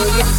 it